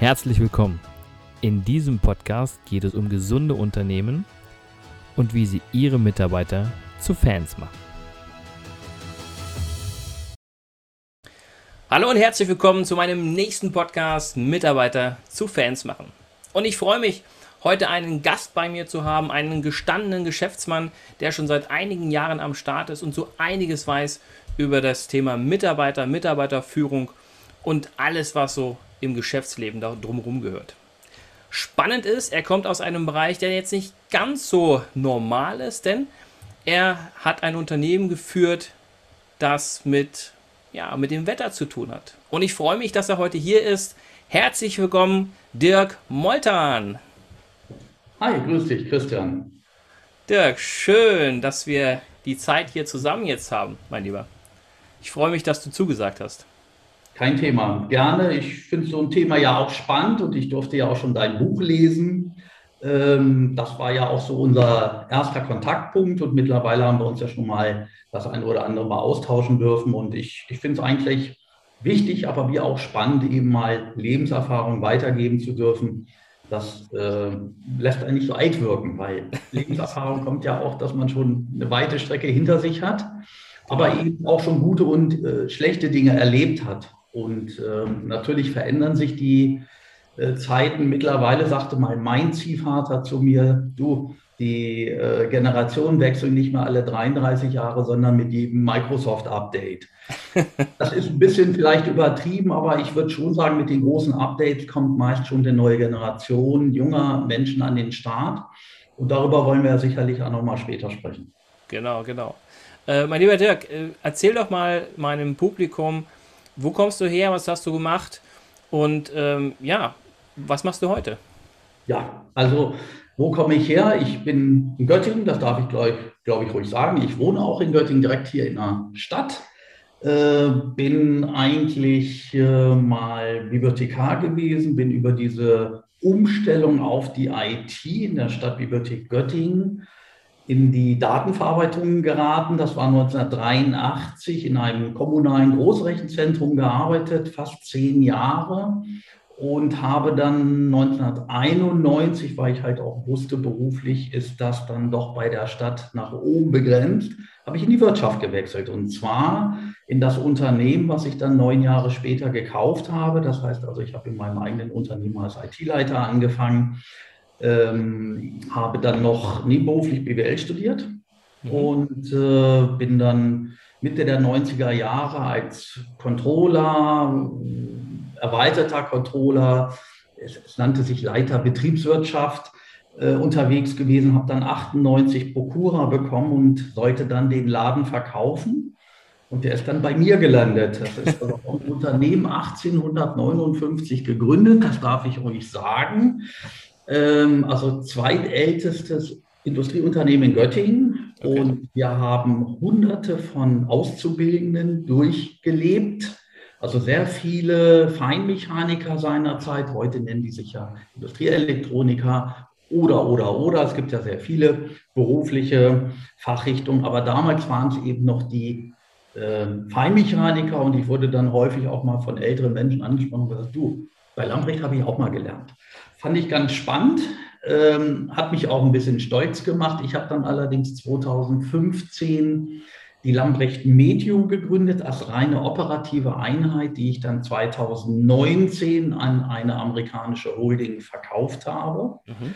Herzlich willkommen. In diesem Podcast geht es um gesunde Unternehmen und wie sie ihre Mitarbeiter zu Fans machen. Hallo und herzlich willkommen zu meinem nächsten Podcast Mitarbeiter zu Fans machen. Und ich freue mich, heute einen Gast bei mir zu haben, einen gestandenen Geschäftsmann, der schon seit einigen Jahren am Start ist und so einiges weiß über das Thema Mitarbeiter, Mitarbeiterführung und alles, was so im Geschäftsleben da drumherum gehört. Spannend ist, er kommt aus einem Bereich, der jetzt nicht ganz so normal ist, denn er hat ein Unternehmen geführt, das mit, ja, mit dem Wetter zu tun hat. Und ich freue mich, dass er heute hier ist. Herzlich willkommen, Dirk Moltan. Hi, grüß dich, Christian. Dirk, schön, dass wir die Zeit hier zusammen jetzt haben, mein Lieber. Ich freue mich, dass du zugesagt hast. Kein Thema. Gerne. Ich finde so ein Thema ja auch spannend und ich durfte ja auch schon dein Buch lesen. Ähm, das war ja auch so unser erster Kontaktpunkt und mittlerweile haben wir uns ja schon mal das eine oder andere mal austauschen dürfen. Und ich, ich finde es eigentlich wichtig, aber wie auch spannend, eben mal Lebenserfahrung weitergeben zu dürfen. Das äh, lässt einen nicht so alt wirken, weil Lebenserfahrung kommt ja auch, dass man schon eine weite Strecke hinter sich hat, aber eben auch schon gute und äh, schlechte Dinge erlebt hat. Und äh, natürlich verändern sich die äh, Zeiten. Mittlerweile sagte mal mein Ziehvater zu mir, du, die äh, Generationen wechseln nicht mehr alle 33 Jahre, sondern mit jedem Microsoft-Update. Das ist ein bisschen vielleicht übertrieben, aber ich würde schon sagen, mit den großen Updates kommt meist schon eine neue Generation junger Menschen an den Start. Und darüber wollen wir ja sicherlich auch nochmal später sprechen. Genau, genau. Äh, mein lieber Dirk, äh, erzähl doch mal meinem Publikum, wo kommst du her? Was hast du gemacht? Und ähm, ja, was machst du heute? Ja, also wo komme ich her? Ich bin in Göttingen, das darf ich, glaube glaub ich, ruhig sagen. Ich wohne auch in Göttingen, direkt hier in der Stadt. Äh, bin eigentlich äh, mal Bibliothekar gewesen, bin über diese Umstellung auf die IT in der Stadtbibliothek Göttingen in die Datenverarbeitung geraten. Das war 1983 in einem kommunalen Großrechenzentrum gearbeitet, fast zehn Jahre und habe dann 1991, weil ich halt auch wusste, beruflich ist das dann doch bei der Stadt nach oben begrenzt, habe ich in die Wirtschaft gewechselt und zwar in das Unternehmen, was ich dann neun Jahre später gekauft habe. Das heißt also, ich habe in meinem eigenen Unternehmen als IT-Leiter angefangen ähm, habe dann noch nebenberuflich BWL studiert mhm. und äh, bin dann Mitte der 90er Jahre als Controller, erweiterter Controller, es, es nannte sich Leiter Betriebswirtschaft, äh, unterwegs gewesen, habe dann 98 Prokura bekommen und sollte dann den Laden verkaufen. Und der ist dann bei mir gelandet. Das ist also ein Unternehmen 1859 gegründet, das darf ich euch sagen ähm, also zweitältestes Industrieunternehmen in Göttingen. Okay. Und wir haben hunderte von Auszubildenden durchgelebt. Also sehr viele Feinmechaniker seinerzeit, heute nennen die sich ja Industrieelektroniker oder, oder, oder. Es gibt ja sehr viele berufliche Fachrichtungen, aber damals waren es eben noch die äh, Feinmechaniker und ich wurde dann häufig auch mal von älteren Menschen angesprochen und gesagt, du, bei Lamprecht habe ich auch mal gelernt. Fand ich ganz spannend, ähm, hat mich auch ein bisschen stolz gemacht. Ich habe dann allerdings 2015 die Lamprecht Medium gegründet als reine operative Einheit, die ich dann 2019 an eine amerikanische Holding verkauft habe. Mhm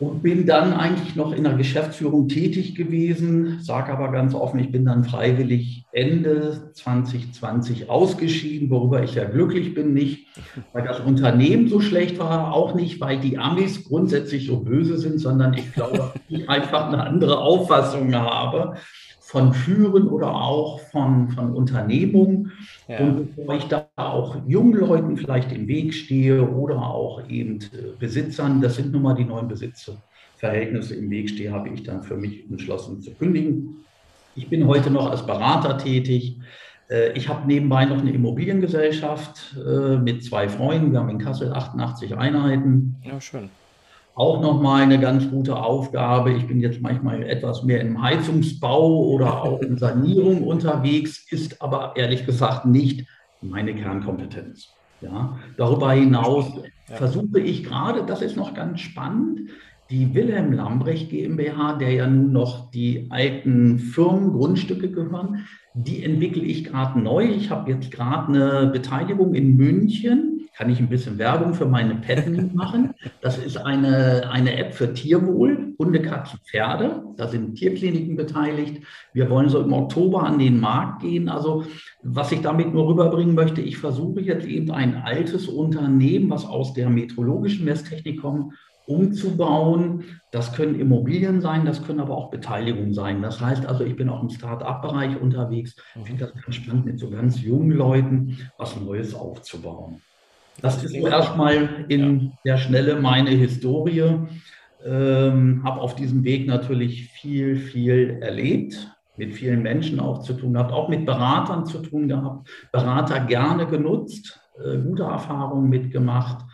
und bin dann eigentlich noch in der Geschäftsführung tätig gewesen, sage aber ganz offen, ich bin dann freiwillig Ende 2020 ausgeschieden, worüber ich ja glücklich bin, nicht weil das Unternehmen so schlecht war, auch nicht, weil die Amis grundsätzlich so böse sind, sondern ich glaube, ich einfach eine andere Auffassung habe von Führen oder auch von, von Unternehmung. Ja. Und bevor ich da auch jungen Leuten vielleicht im Weg stehe oder auch eben äh, Besitzern, das sind nun mal die neuen Besitzverhältnisse im Weg stehe, habe ich dann für mich entschlossen zu kündigen. Ich bin heute noch als Berater tätig. Äh, ich habe nebenbei noch eine Immobiliengesellschaft äh, mit zwei Freunden. Wir haben in Kassel 88 Einheiten. Ja, schön auch nochmal eine ganz gute Aufgabe. Ich bin jetzt manchmal etwas mehr im Heizungsbau oder auch in Sanierung unterwegs, ist aber ehrlich gesagt nicht meine Kernkompetenz. Ja, darüber hinaus ja. versuche ich gerade, das ist noch ganz spannend, die Wilhelm Lambrecht GmbH, der ja nun noch die alten Firmengrundstücke gehören, die entwickle ich gerade neu. Ich habe jetzt gerade eine Beteiligung in München kann ich ein bisschen Werbung für meine Pet machen. Das ist eine, eine App für Tierwohl, Hunde, Katzen, Pferde. Da sind Tierkliniken beteiligt. Wir wollen so im Oktober an den Markt gehen. Also was ich damit nur rüberbringen möchte, ich versuche jetzt eben ein altes Unternehmen, was aus der meteorologischen Messtechnik kommt, umzubauen. Das können Immobilien sein, das können aber auch Beteiligungen sein. Das heißt also, ich bin auch im Start-up-Bereich unterwegs. Ich finde das ganz spannend, mit so ganz jungen Leuten was Neues aufzubauen. Das ist erstmal in der Schnelle meine Historie. Ähm, habe auf diesem Weg natürlich viel, viel erlebt, mit vielen Menschen auch zu tun gehabt, auch mit Beratern zu tun gehabt, Berater gerne genutzt, äh, gute Erfahrungen mitgemacht.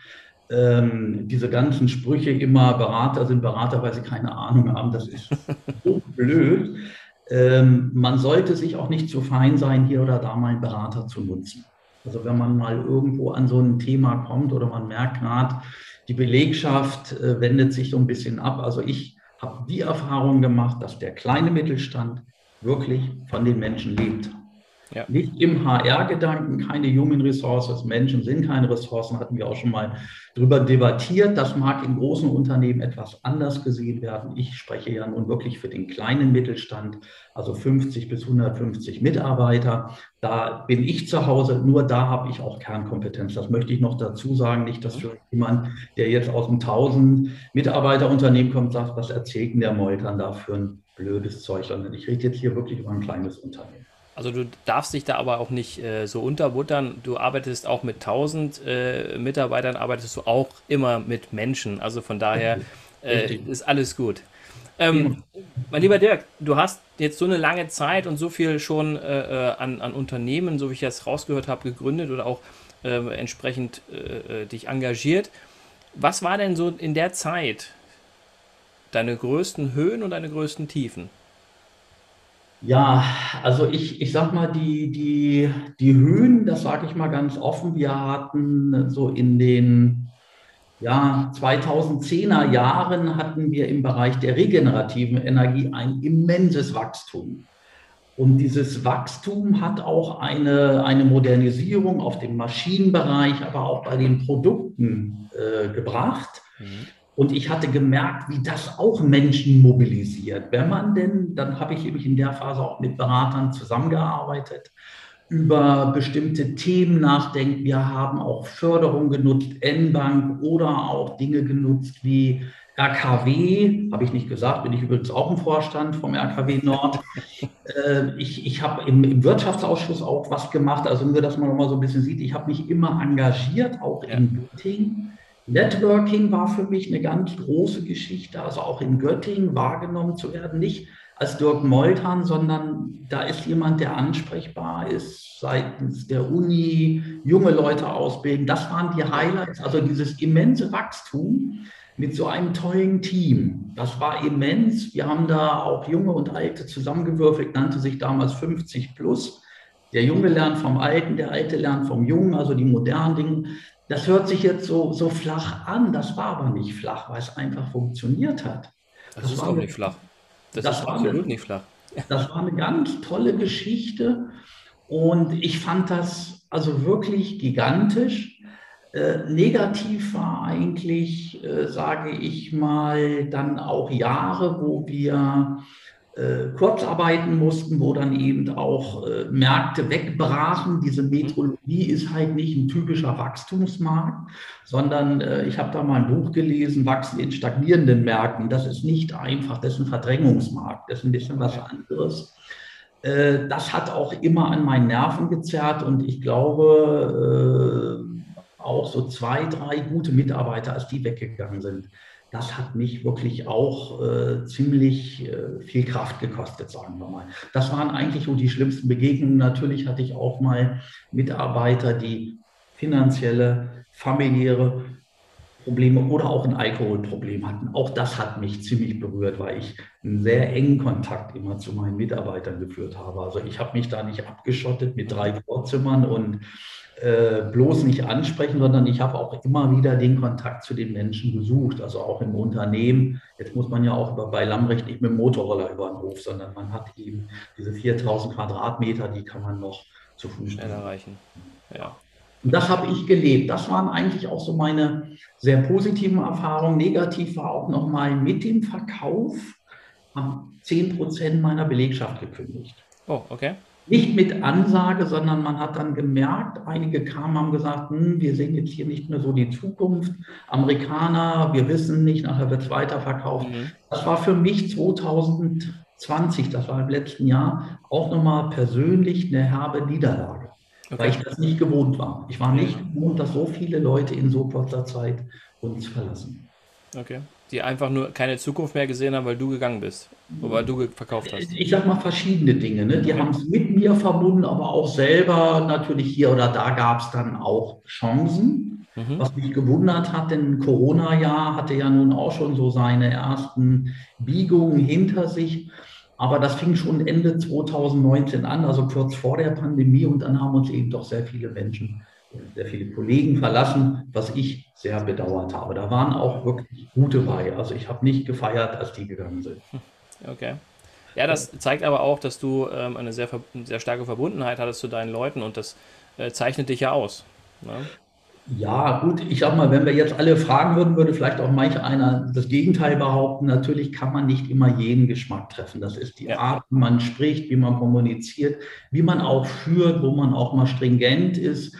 Ähm, diese ganzen Sprüche immer, Berater sind Berater, weil sie keine Ahnung haben, das ist so blöd. Ähm, man sollte sich auch nicht zu fein sein, hier oder da mal einen Berater zu nutzen. Also wenn man mal irgendwo an so ein Thema kommt oder man merkt gerade, die Belegschaft äh, wendet sich so ein bisschen ab. Also ich habe die Erfahrung gemacht, dass der kleine Mittelstand wirklich von den Menschen lebt. Ja. Nicht im HR-Gedanken, keine Human Resources, Menschen sind keine Ressourcen, hatten wir auch schon mal darüber debattiert. Das mag in großen Unternehmen etwas anders gesehen werden. Ich spreche ja nun wirklich für den kleinen Mittelstand, also 50 bis 150 Mitarbeiter. Da bin ich zu Hause, nur da habe ich auch Kernkompetenz. Das möchte ich noch dazu sagen, nicht, dass für jemand, der jetzt aus einem 1000 Mitarbeiterunternehmen kommt, sagt, was erzählt denn der Meutern da für ein blödes Zeug, sondern ich rede jetzt hier wirklich über ein kleines Unternehmen. Also du darfst dich da aber auch nicht äh, so unterbuttern. Du arbeitest auch mit 1000 äh, Mitarbeitern, arbeitest du auch immer mit Menschen. Also von daher äh, ist alles gut. Ähm, mein lieber Dirk, du hast jetzt so eine lange Zeit und so viel schon äh, äh, an, an, Unternehmen, so wie ich das rausgehört habe, gegründet oder auch ähm, entsprechend äh, dich engagiert. Was war denn so in der Zeit deine größten Höhen und deine größten Tiefen? Ja, also ich, ich sag mal, die, die, die Höhen, das sage ich mal ganz offen, wir hatten so in den ja, 2010er Jahren hatten wir im Bereich der regenerativen Energie ein immenses Wachstum. Und dieses Wachstum hat auch eine, eine Modernisierung auf dem Maschinenbereich, aber auch bei den Produkten äh, gebracht. Mhm. Und ich hatte gemerkt, wie das auch Menschen mobilisiert. Wenn man denn, dann habe ich nämlich in der Phase auch mit Beratern zusammengearbeitet, über bestimmte Themen nachdenkt. Wir haben auch Förderung genutzt, N-Bank oder auch Dinge genutzt wie RKW, habe ich nicht gesagt, bin ich übrigens auch im Vorstand vom RKW Nord. Äh, ich ich habe im, im, Wirtschaftsausschuss auch was gemacht, also nur, dass man noch mal so ein bisschen sieht, ich habe mich immer engagiert, auch ja. in Göttingen Networking war für mich eine ganz große Geschichte, also auch in Göttingen wahrgenommen zu werden, nicht als Dirk Moltan, sondern da ist jemand, der ansprechbar ist seitens der Uni, junge Leute ausbilden. Das waren die Highlights, also dieses immense Wachstum mit so einem tollen Team. Das war immens. Wir haben da auch junge und alte zusammengewürfelt, nannte sich damals 50 plus. Der Junge lernt vom Alten, der Alte lernt vom Jungen, also die modernen Dinge. Das hört sich jetzt so, so flach an, das war aber nicht flach, weil es einfach funktioniert hat. Das, das ist auch nicht flach. Das, das ist absolut eine, nicht flach. Das war eine ganz tolle Geschichte und ich fand das also wirklich gigantisch. Äh, negativ war eigentlich, äh, sage ich mal, dann auch Jahre, wo wir Kurzarbeiten mussten, wo dann eben auch äh, Märkte wegbrachen. Diese mhm. Metrologie ist halt nicht ein typischer Wachstumsmarkt, sondern äh, ich habe da mal ein Buch gelesen, Wachsen in stagnierenden Märkten. Das ist nicht einfach, das ist ein Verdrängungsmarkt, das ist ein bisschen was anderes. Äh, das hat auch immer an meinen Nerven gezerrt und ich glaube, äh, auch so zwei, drei gute Mitarbeiter, als die weggegangen sind, das hat mich wirklich auch äh, ziemlich äh, viel Kraft gekostet, sagen wir mal. Das waren eigentlich so die schlimmsten Begegnungen. Natürlich hatte ich auch mal Mitarbeiter, die finanzielle, familiäre Probleme oder auch ein Alkoholproblem hatten. Auch das hat mich ziemlich berührt, weil ich einen sehr engen Kontakt immer zu meinen Mitarbeitern geführt habe. Also ich habe mich da nicht abgeschottet mit drei Vorzimmern und äh, bloß nicht ansprechen, sondern ich habe auch immer wieder den Kontakt zu den Menschen gesucht, also auch im Unternehmen. Jetzt muss man ja auch bei Lambrecht nicht mit dem Motorroller über den Hof, sondern man hat eben diese 4000 Quadratmeter, die kann man noch zu Fuß erreichen. Ja. Und das habe ich gelebt. Das waren eigentlich auch so meine sehr positiven Erfahrungen. Negativ war auch nochmal mit dem Verkauf, haben 10 Prozent meiner Belegschaft gekündigt. Oh, okay. Nicht mit Ansage, sondern man hat dann gemerkt, einige kamen, haben gesagt, hm, wir sehen jetzt hier nicht mehr so die Zukunft. Amerikaner, wir wissen nicht, nachher wird es weiterverkauft. Mhm. Das war für mich 2020, das war im letzten Jahr, auch nochmal persönlich eine herbe Niederlage. Okay. Weil ich das nicht gewohnt war. Ich war nicht gewohnt, dass so viele Leute in so kurzer Zeit uns verlassen. Okay. Die einfach nur keine Zukunft mehr gesehen haben, weil du gegangen bist. Oder weil du verkauft hast. Ich sag mal verschiedene Dinge. Ne? Die okay. haben es mit mir verbunden, aber auch selber natürlich hier oder da gab es dann auch Chancen. Mhm. Was mich gewundert hat, denn Corona-Jahr hatte ja nun auch schon so seine ersten Biegungen hinter sich. Aber das fing schon Ende 2019 an, also kurz vor der Pandemie. Und dann haben uns eben doch sehr viele Menschen, sehr viele Kollegen verlassen, was ich sehr bedauert habe. Da waren auch wirklich gute bei. Also ich habe nicht gefeiert, als die gegangen sind. Okay. Ja, das zeigt aber auch, dass du ähm, eine sehr, sehr starke Verbundenheit hattest zu deinen Leuten und das äh, zeichnet dich ja aus. Ne? Ja, gut, ich sag mal, wenn wir jetzt alle fragen würden, würde vielleicht auch manch einer das Gegenteil behaupten. Natürlich kann man nicht immer jeden Geschmack treffen. Das ist die ja. Art, wie man spricht, wie man kommuniziert, wie man auch führt, wo man auch mal stringent ist.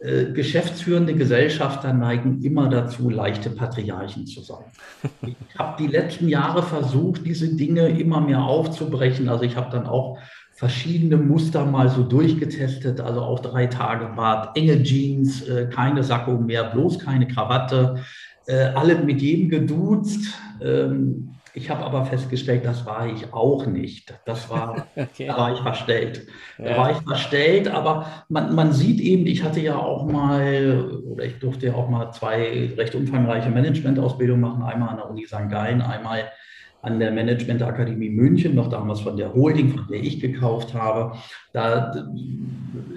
Äh, geschäftsführende Gesellschafter neigen immer dazu, leichte Patriarchen zu sein. Ich habe die letzten Jahre versucht, diese Dinge immer mehr aufzubrechen. Also ich habe dann auch verschiedene Muster mal so durchgetestet, also auch drei Tage Bart, enge Jeans, äh, keine Sakko mehr, bloß keine Krawatte, äh, alle mit jedem geduzt. Ähm, ich habe aber festgestellt, das war ich auch nicht. Das war, okay. da war ich verstellt. Ja. Da war ich verstellt, aber man, man sieht eben, ich hatte ja auch mal, oder ich durfte ja auch mal zwei recht umfangreiche Managementausbildungen machen, einmal an der Uni St. Gallen, einmal an der Managementakademie München, noch damals von der Holding, von der ich gekauft habe. Da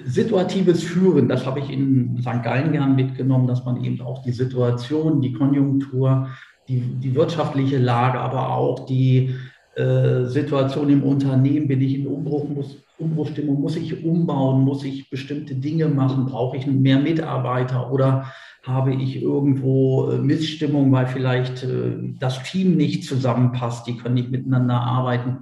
situatives Führen, das habe ich in St. Gallen gern mitgenommen, dass man eben auch die Situation, die Konjunktur, die, die wirtschaftliche Lage, aber auch die äh, Situation im Unternehmen, bin ich in Umbruch, muss, Umbruchstimmung, muss ich umbauen, muss ich bestimmte Dinge machen, brauche ich mehr Mitarbeiter oder habe ich irgendwo äh, Missstimmung, weil vielleicht äh, das Team nicht zusammenpasst, die können nicht miteinander arbeiten.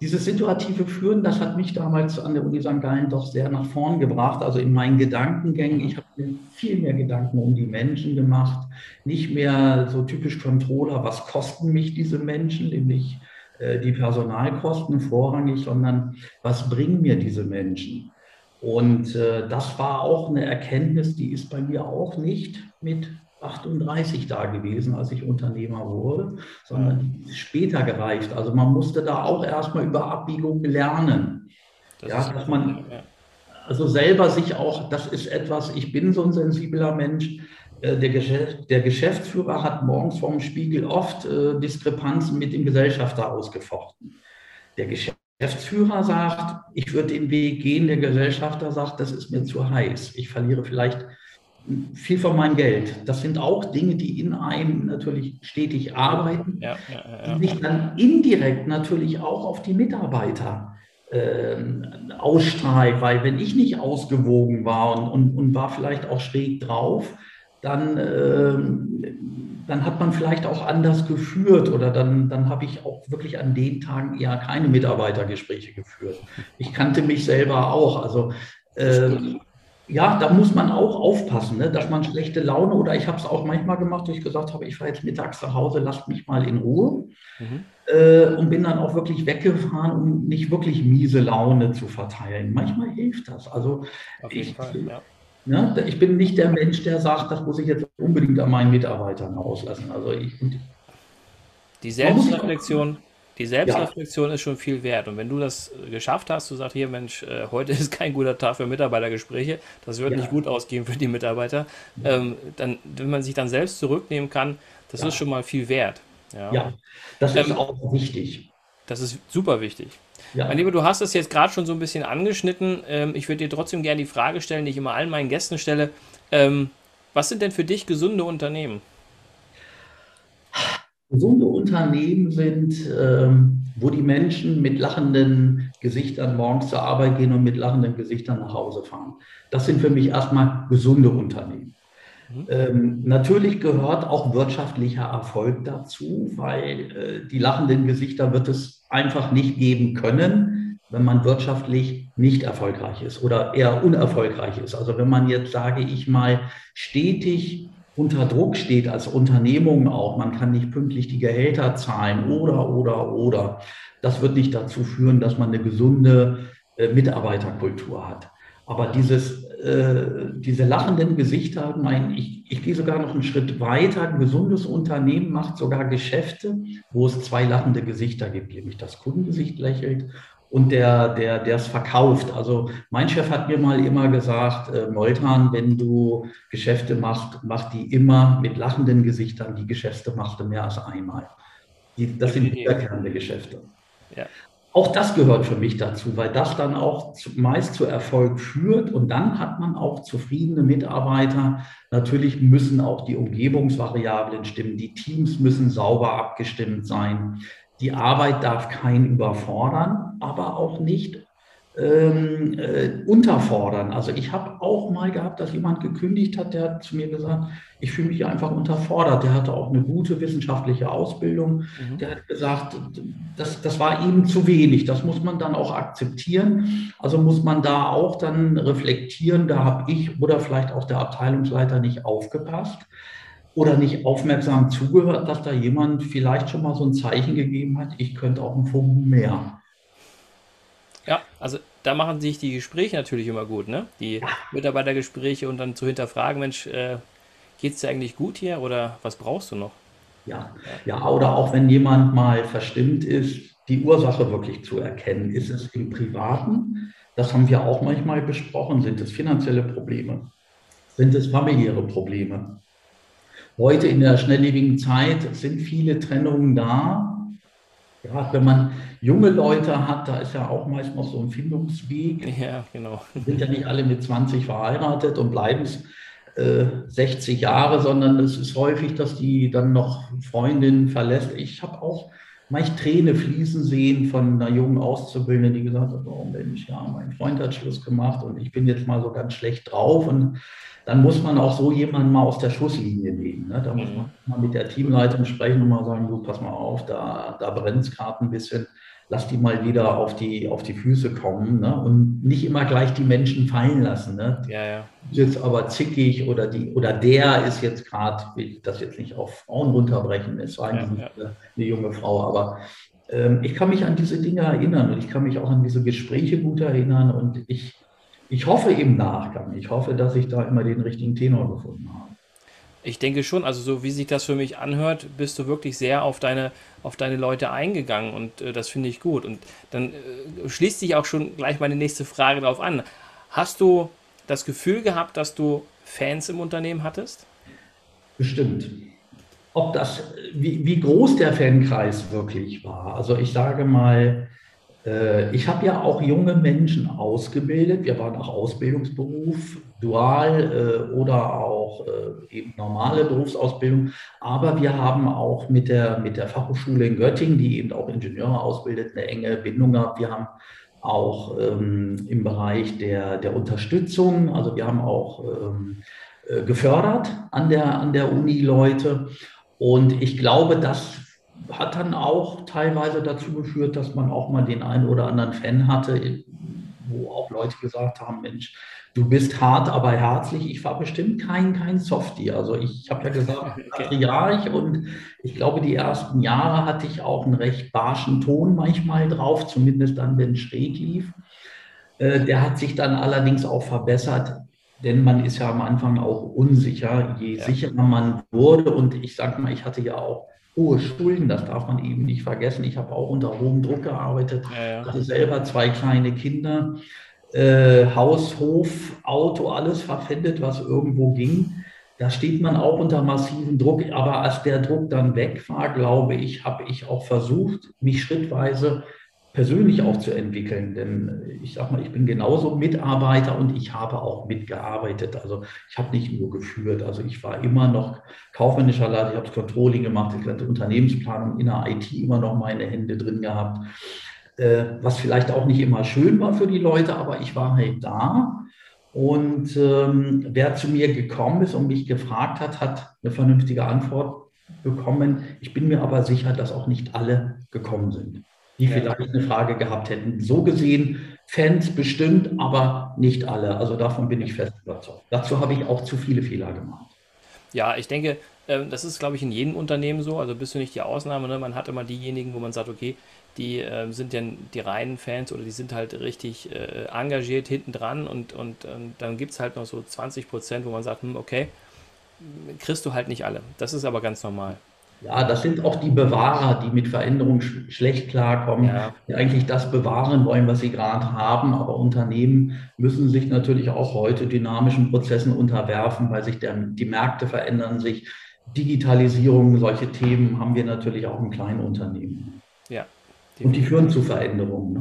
Dieses situative Führen, das hat mich damals an der Uni St. Gallen doch sehr nach vorn gebracht, also in meinen Gedankengängen. Ich habe mir viel mehr Gedanken um die Menschen gemacht, nicht mehr so typisch Controller, was kosten mich diese Menschen, nämlich die Personalkosten vorrangig, sondern was bringen mir diese Menschen? Und äh, das war auch eine Erkenntnis, die ist bei mir auch nicht mit 38 da gewesen, als ich Unternehmer wurde, sondern die ist später gereift. Also man musste da auch erstmal über Abbiegung lernen. Das ja, dass man also selber sich auch, das ist etwas, ich bin so ein sensibler Mensch, äh, der, Geschäft, der, Geschäftsführer hat morgens vorm Spiegel oft äh, Diskrepanzen mit dem Gesellschafter ausgefochten. Der Geschäftsführer Geschäftsführer sagt, ich würde den Weg gehen, der Gesellschafter sagt, das ist mir zu heiß. Ich verliere vielleicht viel von meinem Geld. Das sind auch Dinge, die in einem natürlich stetig arbeiten, ja, ja, ja, die sich dann indirekt natürlich auch auf die Mitarbeiter äh, ausstrahlt, weil wenn ich nicht ausgewogen war und, und, und war vielleicht auch schräg drauf, dann äh, dann hat man vielleicht auch anders geführt oder dann, dann habe ich auch wirklich an den Tagen eher keine Mitarbeitergespräche geführt. Ich kannte mich selber auch. Also äh, ja, da muss man auch aufpassen, ne, dass man schlechte Laune oder ich habe es auch manchmal gemacht, dass ich gesagt habe, ich fahre jetzt mittags nach Hause, lasst mich mal in Ruhe. Mhm. Äh, und bin dann auch wirklich weggefahren, um nicht wirklich miese Laune zu verteilen. Manchmal hilft das. Also ich, Fall, ja. Ja, ich bin nicht der Mensch, der sagt, das muss ich jetzt unbedingt an meinen Mitarbeitern auslassen. Also ich, die Selbstreflexion, Die Selbstreflexion ja. ist schon viel wert. Und wenn du das geschafft hast, du sagst hier, Mensch, äh, heute ist kein guter Tag für Mitarbeitergespräche, das wird ja. nicht gut ausgehen für die Mitarbeiter, ähm, dann, wenn man sich dann selbst zurücknehmen kann, das ja. ist schon mal viel wert. Ja, das ist ähm, auch wichtig. Das ist super wichtig. Ja. Mein Lieber, du hast es jetzt gerade schon so ein bisschen angeschnitten. Ähm, ich würde dir trotzdem gerne die Frage stellen, die ich immer allen meinen Gästen stelle. Ähm, was sind denn für dich gesunde Unternehmen? Gesunde Unternehmen sind, ähm, wo die Menschen mit lachenden Gesichtern morgens zur Arbeit gehen und mit lachenden Gesichtern nach Hause fahren. Das sind für mich erstmal gesunde Unternehmen. Mhm. Ähm, natürlich gehört auch wirtschaftlicher Erfolg dazu, weil äh, die lachenden Gesichter wird es einfach nicht geben können, wenn man wirtschaftlich nicht erfolgreich ist oder eher unerfolgreich ist. Also wenn man jetzt, sage ich mal, stetig unter Druck steht als Unternehmung auch, man kann nicht pünktlich die Gehälter zahlen oder, oder, oder, das wird nicht dazu führen, dass man eine gesunde äh, Mitarbeiterkultur hat. Aber dieses, äh, diese lachenden Gesichter, mein, ich, ich gehe sogar noch einen Schritt weiter. Ein gesundes Unternehmen macht sogar Geschäfte, wo es zwei lachende Gesichter gibt, nämlich das Kundengesicht lächelt und der, der, der es verkauft. Also mein Chef hat mir mal immer gesagt, äh, Moltan, wenn du Geschäfte machst, mach die immer mit lachenden Gesichtern. Die Geschäfte machst du mehr als einmal. Die, das sind wiederkehrende Geschäfte. Ja auch das gehört für mich dazu, weil das dann auch meist zu Erfolg führt und dann hat man auch zufriedene Mitarbeiter. Natürlich müssen auch die Umgebungsvariablen stimmen, die Teams müssen sauber abgestimmt sein. Die Arbeit darf keinen überfordern, aber auch nicht ähm, äh, unterfordern. Also ich habe auch mal gehabt, dass jemand gekündigt hat, der hat zu mir gesagt, ich fühle mich einfach unterfordert. Der hatte auch eine gute wissenschaftliche Ausbildung. Mhm. Der hat gesagt, das, das war ihm zu wenig. Das muss man dann auch akzeptieren. Also muss man da auch dann reflektieren, da habe ich oder vielleicht auch der Abteilungsleiter nicht aufgepasst oder nicht aufmerksam zugehört, dass da jemand vielleicht schon mal so ein Zeichen gegeben hat, ich könnte auch einen Funken mehr. Also da machen sich die Gespräche natürlich immer gut, ne? Die. Mitarbeitergespräche und dann zu hinterfragen, Mensch, äh, geht es dir eigentlich gut hier oder was brauchst du noch? Ja. ja, oder auch wenn jemand mal verstimmt ist, die Ursache wirklich zu erkennen. Ist es im Privaten? Das haben wir auch manchmal besprochen. Sind es finanzielle Probleme? Sind es familiäre Probleme? Heute in der schnelllebigen Zeit sind viele Trennungen da, Gerade wenn man junge Leute hat, da ist ja auch noch so ein Findungsweg. Ja, genau. Sind ja nicht alle mit 20 verheiratet und bleiben es äh, 60 Jahre, sondern es ist häufig, dass die dann noch Freundinnen verlässt. Ich habe auch manchmal Träne fließen sehen von einer jungen Auszubildenden, die gesagt hat, oh Mensch, ja, mein Freund hat Schluss gemacht und ich bin jetzt mal so ganz schlecht drauf und dann muss man auch so jemanden mal aus der Schusslinie nehmen. Ne? Da muss man mal mit der Teamleitung sprechen und mal sagen, du, pass mal auf, da, da brennt es gerade ein bisschen, lass die mal wieder auf die, auf die Füße kommen ne? und nicht immer gleich die Menschen fallen lassen. Ne? Ja, ja. Jetzt aber zickig oder, die, oder der ist jetzt gerade, will das jetzt nicht auf Frauen runterbrechen, es war eigentlich ja, ja. Eine, eine junge Frau, aber ähm, ich kann mich an diese Dinge erinnern und ich kann mich auch an diese Gespräche gut erinnern und ich ich hoffe im Nachgang, ich hoffe, dass ich da immer den richtigen Tenor gefunden habe. Ich denke schon, also so wie sich das für mich anhört, bist du wirklich sehr auf deine, auf deine Leute eingegangen und äh, das finde ich gut. Und dann äh, schließt sich auch schon gleich meine nächste Frage darauf an. Hast du das Gefühl gehabt, dass du Fans im Unternehmen hattest? Bestimmt. Ob das, wie, wie groß der Fankreis wirklich war. Also ich sage mal, äh, ich habe ja auch junge Menschen ausgebildet. Wir waren auch Ausbildungsberuf, dual äh, oder auch äh, eben normale Berufsausbildung. Aber wir haben auch mit der, mit der Fachhochschule in Göttingen, die eben auch Ingenieure ausbildet, eine enge Bindung gehabt. Wir haben auch ähm, im Bereich der, der Unterstützung, also wir haben auch ähm, gefördert an der, an der Uni Leute. Und ich glaube, dass hat dann auch teilweise dazu geführt, dass man auch mal den einen oder anderen Fan hatte, wo auch Leute gesagt haben, Mensch, du bist hart, aber herzlich. Ich war bestimmt kein, kein Softie. Also ich habe ja gesagt, Patriarch und ich glaube, die ersten Jahre hatte ich auch einen recht barschen Ton manchmal drauf, zumindest dann, wenn es schräg lief. Äh, der hat sich dann allerdings auch verbessert, denn man ist ja am Anfang auch unsicher, je ja. sicherer man wurde. Und ich sage mal, ich hatte ja auch hohe Schulden, das darf man eben nicht vergessen. Ich habe auch unter hohem Druck gearbeitet, ja, ja. hatte selber zwei kleine Kinder, äh, Haus, Hof, Auto, alles verpfändet, was irgendwo ging. Da steht man auch unter massivem Druck. Aber als der Druck dann weg war, glaube ich, habe ich auch versucht, mich schrittweise persönlich auch zu entwickeln. Denn ich sage mal, ich bin genauso Mitarbeiter und ich habe auch mitgearbeitet. Also ich habe nicht nur geführt. Also ich war immer noch kaufmännischer Leiter, ich habe das Controlling gemacht, ich hatte Unternehmensplanung in der IT immer noch meine Hände drin gehabt. Äh, was vielleicht auch nicht immer schön war für die Leute, aber ich war halt da. Und ähm, wer zu mir gekommen ist und mich gefragt hat, hat eine vernünftige Antwort bekommen. Ich bin mir aber sicher, dass auch nicht alle gekommen sind die vielleicht eine Frage gehabt hätten. So gesehen, Fans bestimmt, aber nicht alle. Also davon bin ich fest überzeugt. Dazu habe ich auch zu viele Fehler gemacht. Ja, ich denke, ähm, das ist, glaube ich, in jedem Unternehmen so. Also bist du nicht die Ausnahme. Ne? Man hat immer diejenigen, wo man sagt, okay, die äh, sind ja die reinen Fans oder die sind halt richtig äh, engagiert hinten dran und, und, und dann gibt es halt noch so 20 Prozent, wo man sagt, hm, okay, kriegst du halt nicht alle. Das ist aber ganz normal. Ja, das sind auch die Bewahrer, die mit Veränderungen sch schlecht klarkommen, ja. die eigentlich das bewahren wollen, was sie gerade haben. Aber Unternehmen müssen sich natürlich auch heute dynamischen Prozessen unterwerfen, weil sich der, die Märkte verändern sich. Digitalisierung, solche Themen haben wir natürlich auch im kleinen Unternehmen. Ja. Definitiv. Und die führen zu Veränderungen.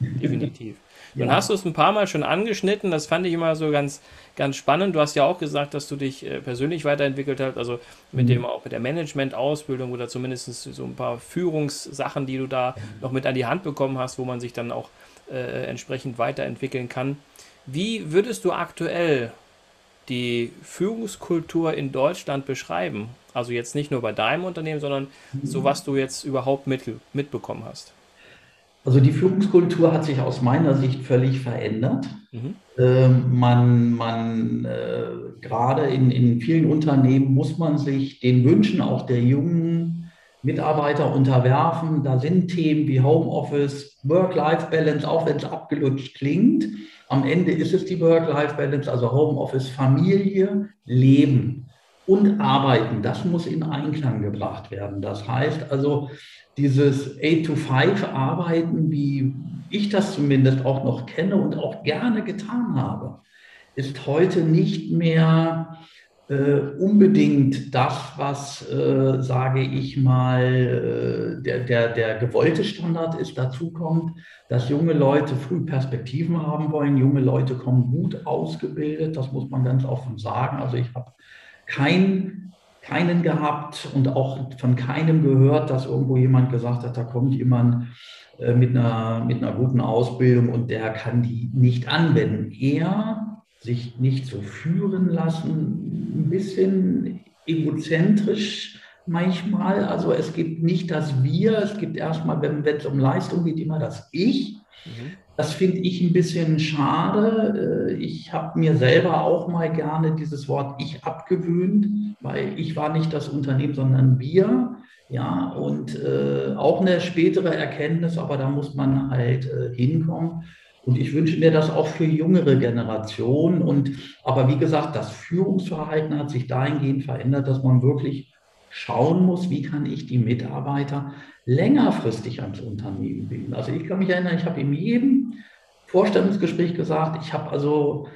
Ne? Definitiv. Dann ja. hast du es ein paar Mal schon angeschnitten. Das fand ich immer so ganz, ganz spannend. Du hast ja auch gesagt, dass du dich äh, persönlich weiterentwickelt hast, also mit mhm. dem auch mit der Management-Ausbildung oder zumindest so ein paar Führungssachen, die du da noch mit an die Hand bekommen hast, wo man sich dann auch äh, entsprechend weiterentwickeln kann. Wie würdest du aktuell die Führungskultur in Deutschland beschreiben? Also jetzt nicht nur bei deinem Unternehmen, sondern so, mhm. was du jetzt überhaupt mit, mitbekommen hast. Also die Führungskultur hat sich aus meiner Sicht völlig verändert. Mhm. Ähm, man, man äh, gerade in, in vielen Unternehmen muss man sich den Wünschen auch der jungen Mitarbeiter unterwerfen. Da sind Themen wie Homeoffice, Work-Life-Balance, auch wenn es abgelutscht klingt. Am Ende ist es die Work-Life-Balance, also Homeoffice, Familie, Leben und Arbeiten. Das muss in Einklang gebracht werden. Das heißt also, dieses 8-to-5-Arbeiten, wie ich das zumindest auch noch kenne und auch gerne getan habe, ist heute nicht mehr äh, unbedingt das, was, äh, sage ich mal, äh, der, der, der gewollte Standard ist. Dazu kommt, dass junge Leute früh Perspektiven haben wollen. Junge Leute kommen gut ausgebildet, das muss man ganz offen sagen. Also ich habe kein keinen gehabt und auch von keinem gehört, dass irgendwo jemand gesagt hat, da kommt jemand äh, mit einer, mit einer guten Ausbildung und der kann die nicht anwenden. Er sich nicht so führen lassen, ein bisschen egozentrisch manchmal. Also es gibt nicht das Wir, es gibt erstmal, wenn es um Leistung geht, immer das Ich. Mhm. Das finde ich ein bisschen schade. Äh, ich habe mir selber auch mal gerne dieses Wort Ich abgewöhnt, weil ich war nicht das Unternehmen, sondern wir. Ja, und äh, auch eine spätere Erkenntnis, aber da muss man halt äh, hinkommen. Und ich wünsche mir das auch für jüngere Generationen. Und aber wie gesagt, das Führungsverhalten hat sich dahingehend verändert, dass man wirklich schauen muss, wie kann ich die Mitarbeiter längerfristig ans Unternehmen binden. Also ich kann mich erinnern, ich habe in jedem Vorstellungsgespräch gesagt, ich habe also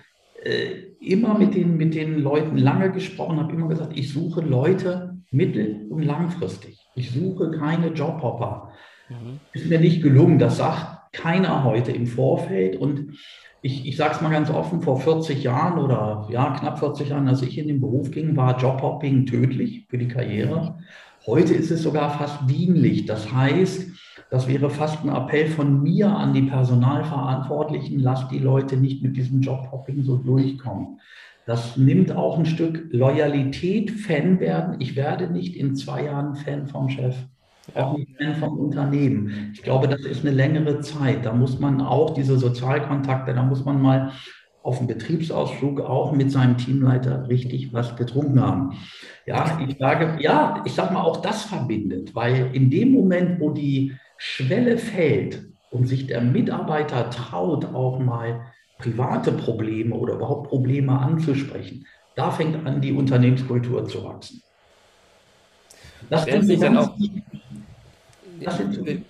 äh, immer mit den, mit den Leuten lange gesprochen, habe immer gesagt, ich suche Leute mittel- und langfristig. Ich suche keine Jobhopper. Mhm. Ist mir nicht gelungen, das sagt keiner heute im Vorfeld. Und ich, ich sage es mal ganz offen, vor 40 Jahren oder ja, knapp 40 Jahren, als ich in den Beruf ging, war Jobhopping tödlich für die Karriere. Heute ist es sogar fast dienlich. Das heißt, das wäre fast ein Appell von mir an die Personalverantwortlichen, lasst die Leute nicht mit diesem Jobhopping so durchkommen. Das nimmt auch ein Stück Loyalität, Fan werden. Ich werde nicht in zwei Jahren Fan vom Chef, auch Fan vom Unternehmen. Ich glaube, das ist eine längere Zeit. Da muss man auch diese Sozialkontakte, da muss man mal auf dem Betriebsausflug auch mit seinem Teamleiter richtig was getrunken haben. Ja, ich sage, ja, ich sage mal, auch das verbindet, weil in dem Moment, wo die Schwelle fällt und sich der Mitarbeiter traut, auch mal private Probleme oder überhaupt Probleme anzusprechen, da fängt an, die Unternehmenskultur zu wachsen. Das wäre nicht dann auch. Bin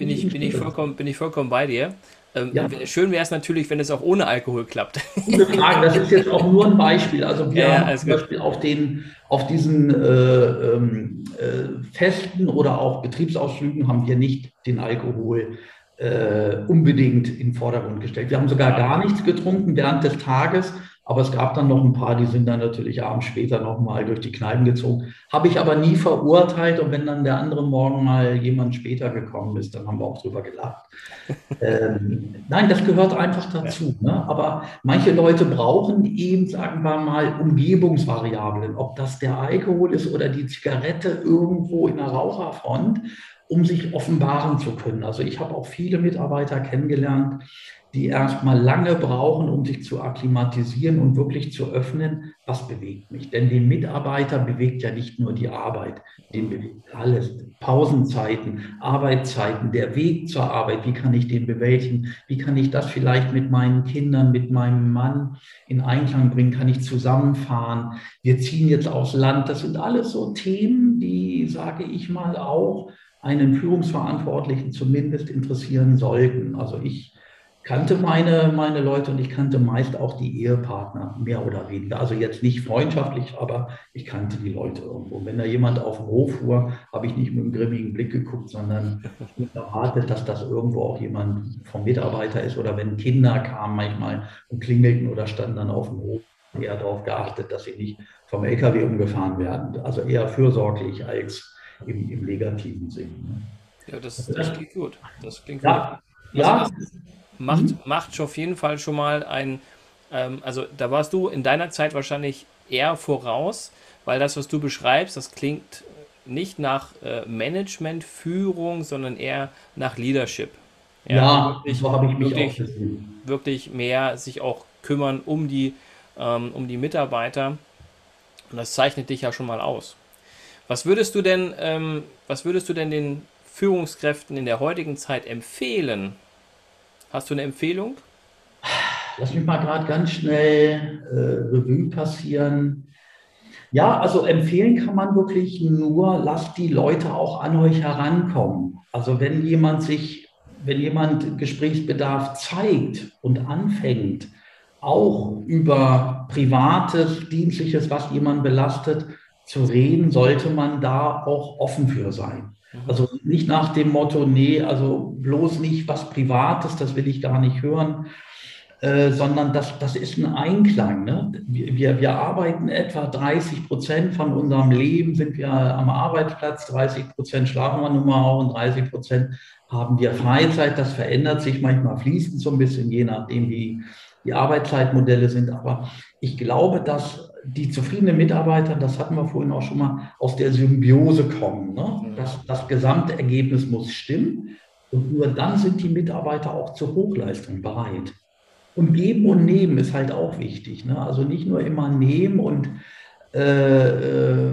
ich, bin, ich vollkommen, bin ich vollkommen bei dir. Ähm, ja. Schön wäre es natürlich, wenn es auch ohne Alkohol klappt. Gute Frage, das ist jetzt auch nur ein Beispiel. Also wir ja, haben zum Beispiel auf, den, auf diesen äh, ähm, äh, Festen oder auch Betriebsausflügen haben wir nicht den Alkohol äh, unbedingt in den Vordergrund gestellt. Wir haben sogar gar nichts getrunken während des Tages aber es gab dann noch ein paar, die sind dann natürlich abends später nochmal durch die Kneipen gezogen. Habe ich aber nie verurteilt. Und wenn dann der andere Morgen mal jemand später gekommen ist, dann haben wir auch drüber gelacht. ähm, nein, das gehört einfach dazu. Ja. Ne? Aber manche Leute brauchen eben, sagen wir mal, Umgebungsvariablen. Ob das der Alkohol ist oder die Zigarette irgendwo in der Raucherfront um sich offenbaren zu können. Also ich habe auch viele Mitarbeiter kennengelernt, die erstmal lange brauchen, um sich zu akklimatisieren und wirklich zu öffnen, was bewegt mich. Denn den Mitarbeiter bewegt ja nicht nur die Arbeit, den bewegt alles. Pausenzeiten, Arbeitszeiten, der Weg zur Arbeit, wie kann ich den bewältigen? Wie kann ich das vielleicht mit meinen Kindern, mit meinem Mann in Einklang bringen? Kann ich zusammenfahren? Wir ziehen jetzt aufs Land. Das sind alles so Themen, die, sage ich mal, auch einen Führungsverantwortlichen zumindest interessieren sollten. Also ich kannte meine, meine Leute und ich kannte meist auch die Ehepartner, mehr oder weniger. Also jetzt nicht freundschaftlich, aber ich kannte die Leute irgendwo. Wenn da jemand auf dem Hof fuhr, habe ich nicht mit einem grimmigen Blick geguckt, sondern erwartet, dass das irgendwo auch jemand vom Mitarbeiter ist. Oder wenn Kinder kamen manchmal und klingelten oder standen dann auf dem Hof, eher darauf geachtet, dass sie nicht vom LKW umgefahren werden. Also eher fürsorglich als im, im negativen Sinn. Ne? Ja, das, das klingt gut. Das klingt ja, gut. Also ja. Macht, mhm. macht auf jeden Fall schon mal ein, ähm, also da warst du in deiner Zeit wahrscheinlich eher voraus, weil das, was du beschreibst, das klingt nicht nach äh, Management, Führung, sondern eher nach Leadership. Ja, ja wirklich, so habe ich mich wirklich, auch gesehen. Wirklich mehr sich auch kümmern um die, ähm, um die Mitarbeiter. Und das zeichnet dich ja schon mal aus. Was würdest du denn, ähm, was würdest du denn den Führungskräften in der heutigen Zeit empfehlen? Hast du eine Empfehlung? Lass mich mal gerade ganz schnell äh, Revue passieren. Ja, also empfehlen kann man wirklich nur, lasst die Leute auch an euch herankommen. Also wenn jemand sich, wenn jemand Gesprächsbedarf zeigt und anfängt, auch über privates, dienstliches, was jemand belastet, zu reden, sollte man da auch offen für sein. Mhm. Also nicht nach dem Motto, nee, also bloß nicht was Privates, das will ich gar nicht hören, äh, sondern das, das ist ein Einklang. Ne? Wir, wir arbeiten etwa 30 Prozent von unserem Leben sind wir am Arbeitsplatz, 30 Prozent schlafen wir nun mal auch und 30 Prozent haben wir Freizeit. Das verändert sich manchmal fließend so ein bisschen, je nachdem, wie die Arbeitszeitmodelle sind. Aber ich glaube, dass die zufriedenen Mitarbeiter, das hatten wir vorhin auch schon mal, aus der Symbiose kommen. Ne? Das, das gesamte Ergebnis muss stimmen und nur dann sind die Mitarbeiter auch zur Hochleistung bereit. Und geben und nehmen ist halt auch wichtig. Ne? Also nicht nur immer nehmen und äh, äh,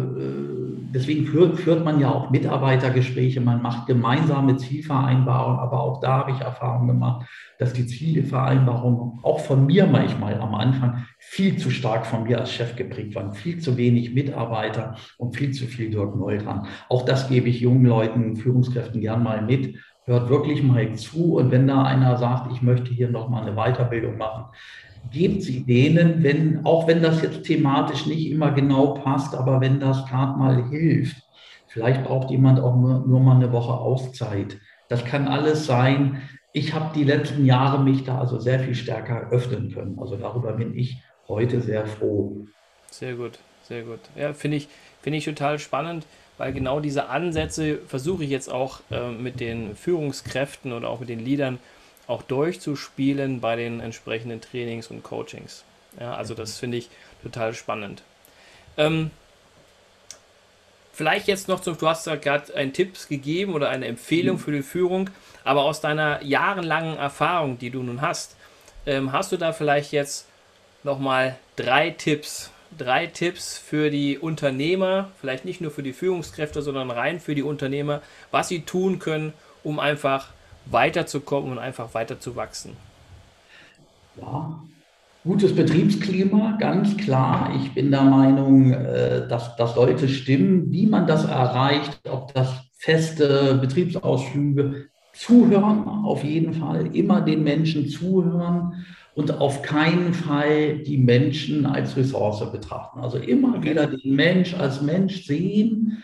deswegen führt, führt man ja auch Mitarbeitergespräche, man macht gemeinsame Zielvereinbarungen, aber auch da habe ich Erfahrung gemacht, dass die Zielvereinbarungen auch von mir manchmal am Anfang viel zu stark von mir als Chef geprägt waren, viel zu wenig Mitarbeiter und viel zu viel Dirk Neu dran. Auch das gebe ich jungen Leuten, Führungskräften gern mal mit. Hört wirklich mal zu und wenn da einer sagt, ich möchte hier nochmal eine Weiterbildung machen, gebt sie denen, wenn, auch wenn das jetzt thematisch nicht immer genau passt, aber wenn das gerade mal hilft. Vielleicht braucht jemand auch nur, nur mal eine Woche Auszeit. Das kann alles sein. Ich habe die letzten Jahre mich da also sehr viel stärker öffnen können. Also darüber bin ich heute sehr froh. Sehr gut, sehr gut. Ja, finde ich, finde ich total spannend, weil genau diese Ansätze versuche ich jetzt auch äh, mit den Führungskräften oder auch mit den Leadern auch durchzuspielen bei den entsprechenden Trainings und Coachings. Ja, also das finde ich total spannend. Ähm, vielleicht jetzt noch zum, du hast ja gerade einen Tipps gegeben oder eine Empfehlung für die Führung, aber aus deiner jahrelangen Erfahrung, die du nun hast, ähm, hast du da vielleicht jetzt nochmal drei Tipps, drei Tipps für die Unternehmer, vielleicht nicht nur für die Führungskräfte, sondern rein für die Unternehmer, was sie tun können, um einfach weiterzukommen und einfach weiter zu wachsen. Ja, Gutes Betriebsklima, ganz klar. Ich bin der Meinung, äh, dass das sollte stimmen. Wie man das erreicht, ob das feste Betriebsausflüge, zuhören auf jeden Fall, immer den Menschen zuhören und auf keinen Fall die Menschen als Ressource betrachten. Also immer wieder den Mensch als Mensch sehen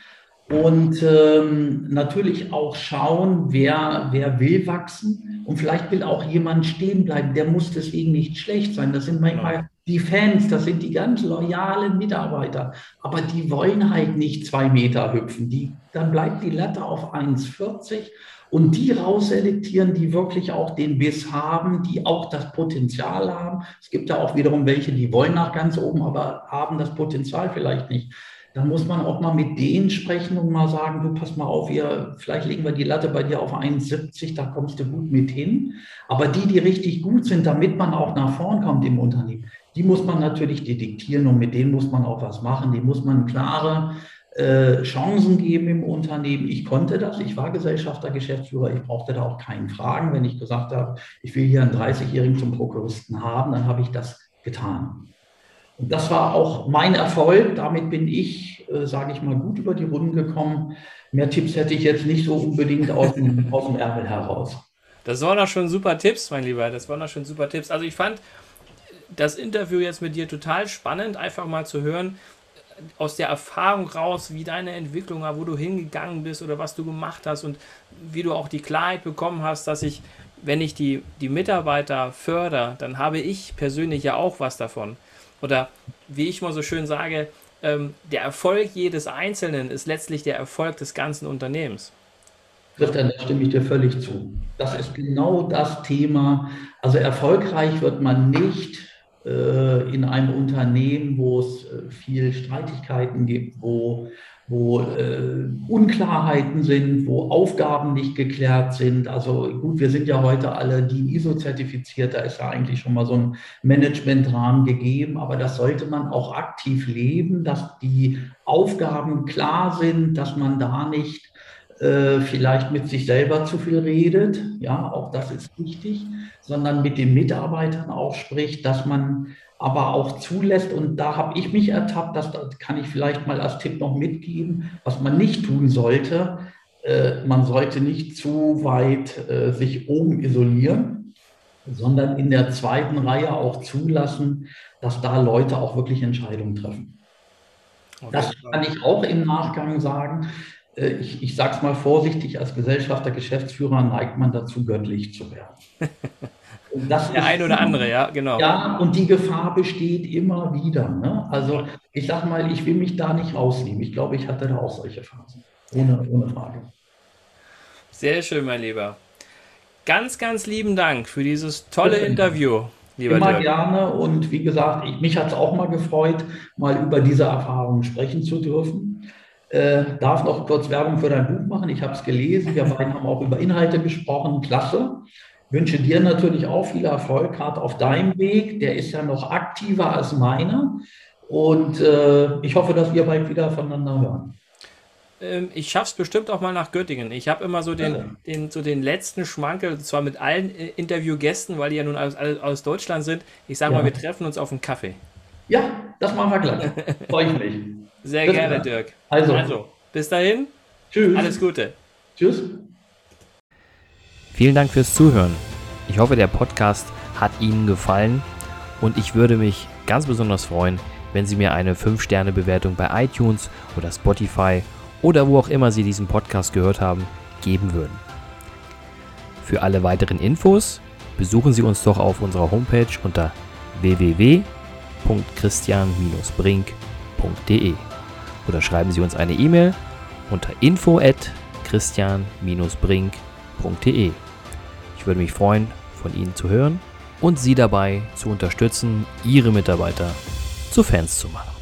und ähm, natürlich auch schauen, wer, wer will wachsen. Und vielleicht will auch jemand stehen bleiben. Der muss deswegen nicht schlecht sein. Das sind manchmal die Fans, das sind die ganz loyalen Mitarbeiter. Aber die wollen halt nicht zwei Meter hüpfen. Die, dann bleibt die Latte auf 1,40 und die rausselektieren, die wirklich auch den Biss haben, die auch das Potenzial haben. Es gibt ja auch wiederum welche, die wollen nach ganz oben, aber haben das Potenzial vielleicht nicht dann muss man auch mal mit denen sprechen und mal sagen, du pass mal auf, wir, vielleicht legen wir die Latte bei dir auf 1,70, da kommst du gut mit hin. Aber die, die richtig gut sind, damit man auch nach vorn kommt im Unternehmen, die muss man natürlich detektieren und mit denen muss man auch was machen. Die muss man klare äh, Chancen geben im Unternehmen. Ich konnte das, ich war Gesellschafter, Geschäftsführer, ich brauchte da auch keinen Fragen. Wenn ich gesagt habe, ich will hier einen 30-Jährigen zum Prokuristen haben, dann habe ich das getan. Das war auch mein Erfolg. Damit bin ich, äh, sage ich mal, gut über die Runden gekommen. Mehr Tipps hätte ich jetzt nicht so unbedingt aus dem, aus dem Ärmel heraus. Das waren auch schon super Tipps, mein Lieber. Das waren auch schon super Tipps. Also ich fand das Interview jetzt mit dir total spannend, einfach mal zu hören, aus der Erfahrung raus, wie deine Entwicklung war, wo du hingegangen bist oder was du gemacht hast und wie du auch die Klarheit bekommen hast, dass ich, wenn ich die, die Mitarbeiter fördere, dann habe ich persönlich ja auch was davon oder wie ich mal so schön sage, ähm, der Erfolg jedes Einzelnen ist letztlich der Erfolg des ganzen Unternehmens. Christian, da stimme ich dir völlig zu. Das ist genau das Thema. Also erfolgreich wird man nicht äh, in einem Unternehmen, wo es äh, viel Streitigkeiten gibt, wo wo äh, Unklarheiten sind, wo Aufgaben nicht geklärt sind. Also gut, wir sind ja heute alle die ISO-zertifiziert, da ist ja eigentlich schon mal so ein Managementrahmen gegeben, aber das sollte man auch aktiv leben, dass die Aufgaben klar sind, dass man da nicht äh, vielleicht mit sich selber zu viel redet, ja, auch das ist wichtig, sondern mit den Mitarbeitern auch spricht, dass man aber auch zulässt. Und da habe ich mich ertappt, das kann ich vielleicht mal als Tipp noch mitgeben, was man nicht tun sollte. Äh, man sollte nicht zu weit äh, sich oben isolieren, sondern in der zweiten Reihe auch zulassen, dass da Leute auch wirklich Entscheidungen treffen. Okay. Das kann ich auch im Nachgang sagen. Äh, ich, ich sage es mal vorsichtig, als Gesellschafter, Geschäftsführer neigt man dazu, göttlich zu werden. Das der ein oder andere, ja, genau. Ja, und die Gefahr besteht immer wieder. Ne? Also ich sage mal, ich will mich da nicht rausnehmen. Ich glaube, ich hatte da auch solche Phasen. Ohne, ohne Frage. Sehr schön, mein Lieber. Ganz, ganz lieben Dank für dieses tolle Interview. Lieber Immer Dirk. gerne und wie gesagt, ich, mich hat es auch mal gefreut, mal über diese Erfahrungen sprechen zu dürfen. Äh, darf noch kurz Werbung für dein Buch machen. Ich habe es gelesen. Wir beiden haben auch über Inhalte gesprochen. Klasse wünsche dir natürlich auch viel Erfolg, gerade auf deinem Weg. Der ist ja noch aktiver als meiner. Und äh, ich hoffe, dass wir bald wieder voneinander hören. Ähm, ich schaffe es bestimmt auch mal nach Göttingen. Ich habe immer so den, ja. den, so den letzten Schmankel, zwar mit allen äh, Interviewgästen, weil die ja nun aus, aus Deutschland sind. Ich sage ja. mal, wir treffen uns auf einen Kaffee. Ja, das machen wir gleich. Freue ich mich. Sehr bis gerne, Dirk. Also. also, bis dahin. Tschüss. Alles Gute. Tschüss. Vielen Dank fürs Zuhören. Ich hoffe, der Podcast hat Ihnen gefallen und ich würde mich ganz besonders freuen, wenn Sie mir eine 5-Sterne-Bewertung bei iTunes oder Spotify oder wo auch immer Sie diesen Podcast gehört haben, geben würden. Für alle weiteren Infos besuchen Sie uns doch auf unserer Homepage unter www.christian-brink.de oder schreiben Sie uns eine E-Mail unter info at christian-brink.de würde mich freuen, von Ihnen zu hören und Sie dabei zu unterstützen, Ihre Mitarbeiter zu Fans zu machen.